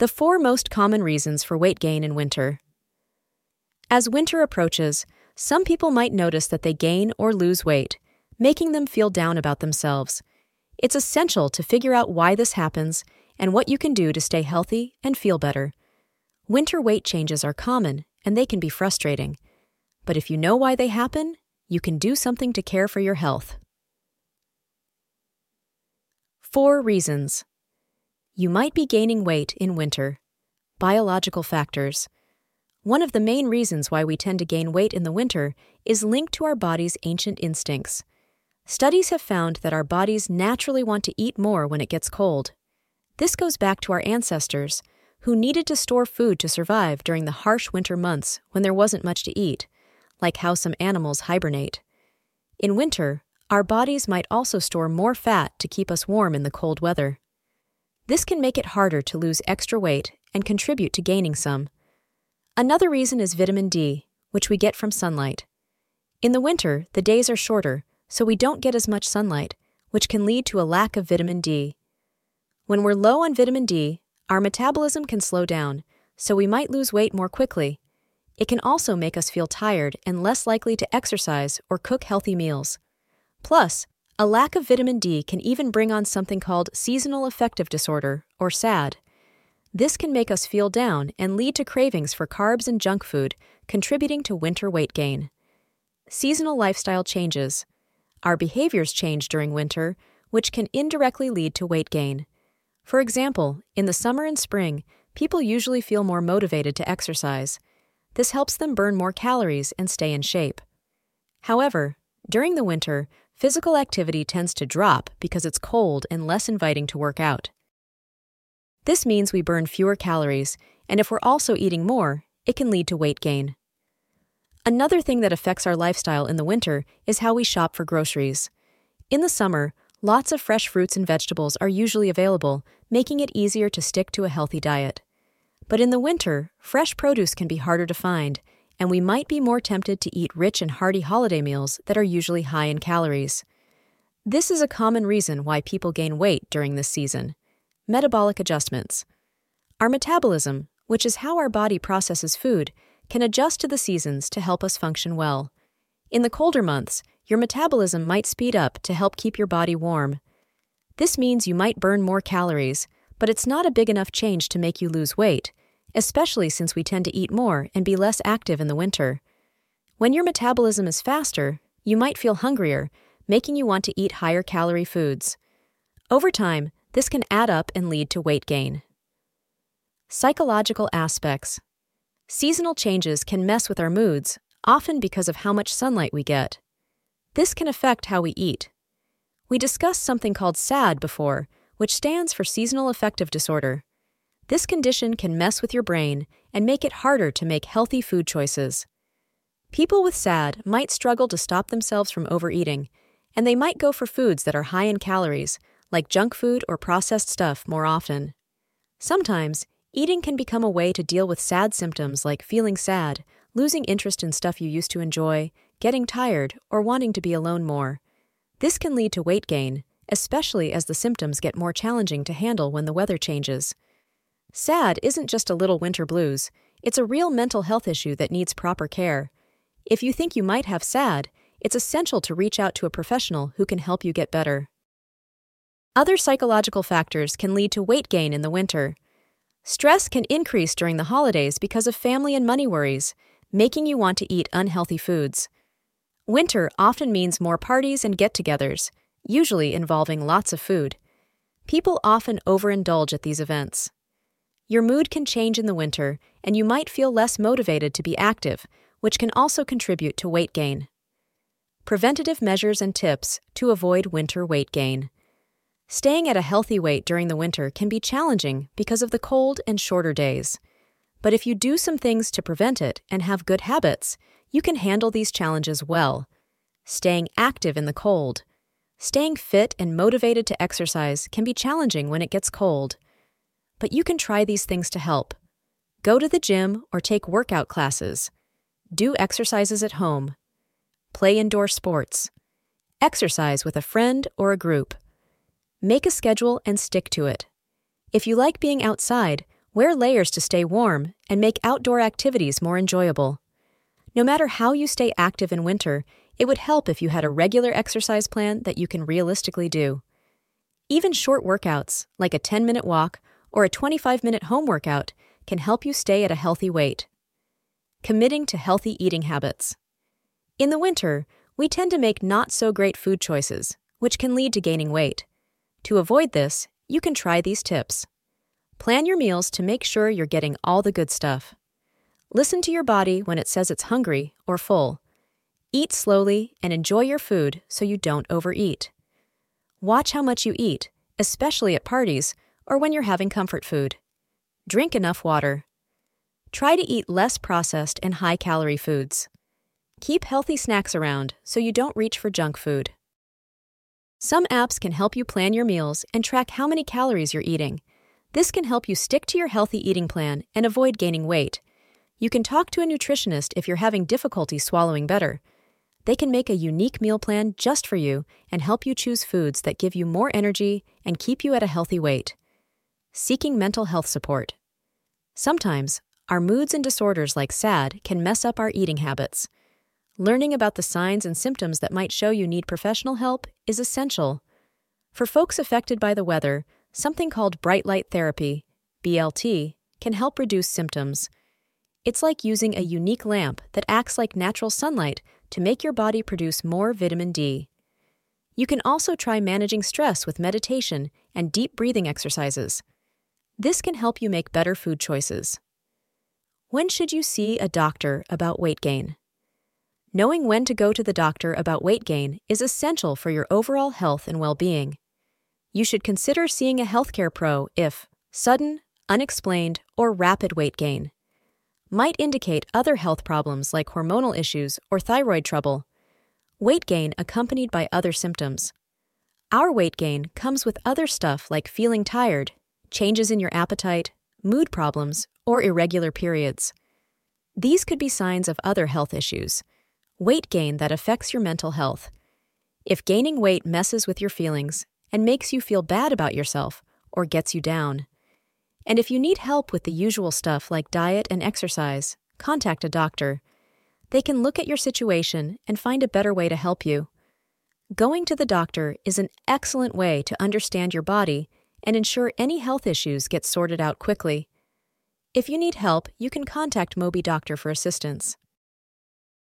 The four most common reasons for weight gain in winter. As winter approaches, some people might notice that they gain or lose weight, making them feel down about themselves. It's essential to figure out why this happens and what you can do to stay healthy and feel better. Winter weight changes are common and they can be frustrating. But if you know why they happen, you can do something to care for your health. Four reasons. You might be gaining weight in winter. Biological factors. One of the main reasons why we tend to gain weight in the winter is linked to our body's ancient instincts. Studies have found that our bodies naturally want to eat more when it gets cold. This goes back to our ancestors, who needed to store food to survive during the harsh winter months when there wasn't much to eat, like how some animals hibernate. In winter, our bodies might also store more fat to keep us warm in the cold weather. This can make it harder to lose extra weight and contribute to gaining some. Another reason is vitamin D, which we get from sunlight. In the winter, the days are shorter, so we don't get as much sunlight, which can lead to a lack of vitamin D. When we're low on vitamin D, our metabolism can slow down, so we might lose weight more quickly. It can also make us feel tired and less likely to exercise or cook healthy meals. Plus, a lack of vitamin D can even bring on something called seasonal affective disorder, or SAD. This can make us feel down and lead to cravings for carbs and junk food, contributing to winter weight gain. Seasonal lifestyle changes. Our behaviors change during winter, which can indirectly lead to weight gain. For example, in the summer and spring, people usually feel more motivated to exercise. This helps them burn more calories and stay in shape. However, during the winter, physical activity tends to drop because it's cold and less inviting to work out. This means we burn fewer calories, and if we're also eating more, it can lead to weight gain. Another thing that affects our lifestyle in the winter is how we shop for groceries. In the summer, lots of fresh fruits and vegetables are usually available, making it easier to stick to a healthy diet. But in the winter, fresh produce can be harder to find, and we might be more tempted to eat rich and hearty holiday meals that are usually high in calories. This is a common reason why people gain weight during this season. Metabolic adjustments. Our metabolism, which is how our body processes food, can adjust to the seasons to help us function well. In the colder months, your metabolism might speed up to help keep your body warm. This means you might burn more calories, but it's not a big enough change to make you lose weight, especially since we tend to eat more and be less active in the winter. When your metabolism is faster, you might feel hungrier, making you want to eat higher calorie foods. Over time, this can add up and lead to weight gain. Psychological aspects Seasonal changes can mess with our moods, often because of how much sunlight we get. This can affect how we eat. We discussed something called SAD before, which stands for Seasonal Affective Disorder. This condition can mess with your brain and make it harder to make healthy food choices. People with SAD might struggle to stop themselves from overeating, and they might go for foods that are high in calories, like junk food or processed stuff, more often. Sometimes, eating can become a way to deal with sad symptoms like feeling sad, losing interest in stuff you used to enjoy, getting tired, or wanting to be alone more. This can lead to weight gain, especially as the symptoms get more challenging to handle when the weather changes. SAD isn't just a little winter blues, it's a real mental health issue that needs proper care. If you think you might have SAD, it's essential to reach out to a professional who can help you get better. Other psychological factors can lead to weight gain in the winter. Stress can increase during the holidays because of family and money worries, making you want to eat unhealthy foods. Winter often means more parties and get togethers, usually involving lots of food. People often overindulge at these events. Your mood can change in the winter, and you might feel less motivated to be active, which can also contribute to weight gain. Preventative measures and tips to avoid winter weight gain. Staying at a healthy weight during the winter can be challenging because of the cold and shorter days. But if you do some things to prevent it and have good habits, you can handle these challenges well. Staying active in the cold. Staying fit and motivated to exercise can be challenging when it gets cold but you can try these things to help. Go to the gym or take workout classes. Do exercises at home. Play indoor sports. Exercise with a friend or a group. Make a schedule and stick to it. If you like being outside, Wear layers to stay warm and make outdoor activities more enjoyable. No matter how you stay active in winter, it would help if you had a regular exercise plan that you can realistically do. Even short workouts, like a 10 minute walk or a 25 minute home workout, can help you stay at a healthy weight. Committing to healthy eating habits. In the winter, we tend to make not so great food choices, which can lead to gaining weight. To avoid this, you can try these tips. Plan your meals to make sure you're getting all the good stuff. Listen to your body when it says it's hungry or full. Eat slowly and enjoy your food so you don't overeat. Watch how much you eat, especially at parties or when you're having comfort food. Drink enough water. Try to eat less processed and high calorie foods. Keep healthy snacks around so you don't reach for junk food. Some apps can help you plan your meals and track how many calories you're eating. This can help you stick to your healthy eating plan and avoid gaining weight. You can talk to a nutritionist if you're having difficulty swallowing better. They can make a unique meal plan just for you and help you choose foods that give you more energy and keep you at a healthy weight. Seeking mental health support. Sometimes, our moods and disorders like SAD can mess up our eating habits. Learning about the signs and symptoms that might show you need professional help is essential. For folks affected by the weather, something called bright light therapy, BLT, can help reduce symptoms. It's like using a unique lamp that acts like natural sunlight to make your body produce more vitamin D. You can also try managing stress with meditation and deep breathing exercises. This can help you make better food choices. When should you see a doctor about weight gain? Knowing when to go to the doctor about weight gain is essential for your overall health and well being. You should consider seeing a healthcare pro if sudden, unexplained, or rapid weight gain might indicate other health problems like hormonal issues or thyroid trouble. Weight gain accompanied by other symptoms. Our weight gain comes with other stuff like feeling tired, changes in your appetite, mood problems, or irregular periods. These could be signs of other health issues. Weight gain that affects your mental health. If gaining weight messes with your feelings and makes you feel bad about yourself or gets you down, and if you need help with the usual stuff like diet and exercise, contact a doctor. They can look at your situation and find a better way to help you. Going to the doctor is an excellent way to understand your body and ensure any health issues get sorted out quickly. If you need help, you can contact MobiDoctor for assistance.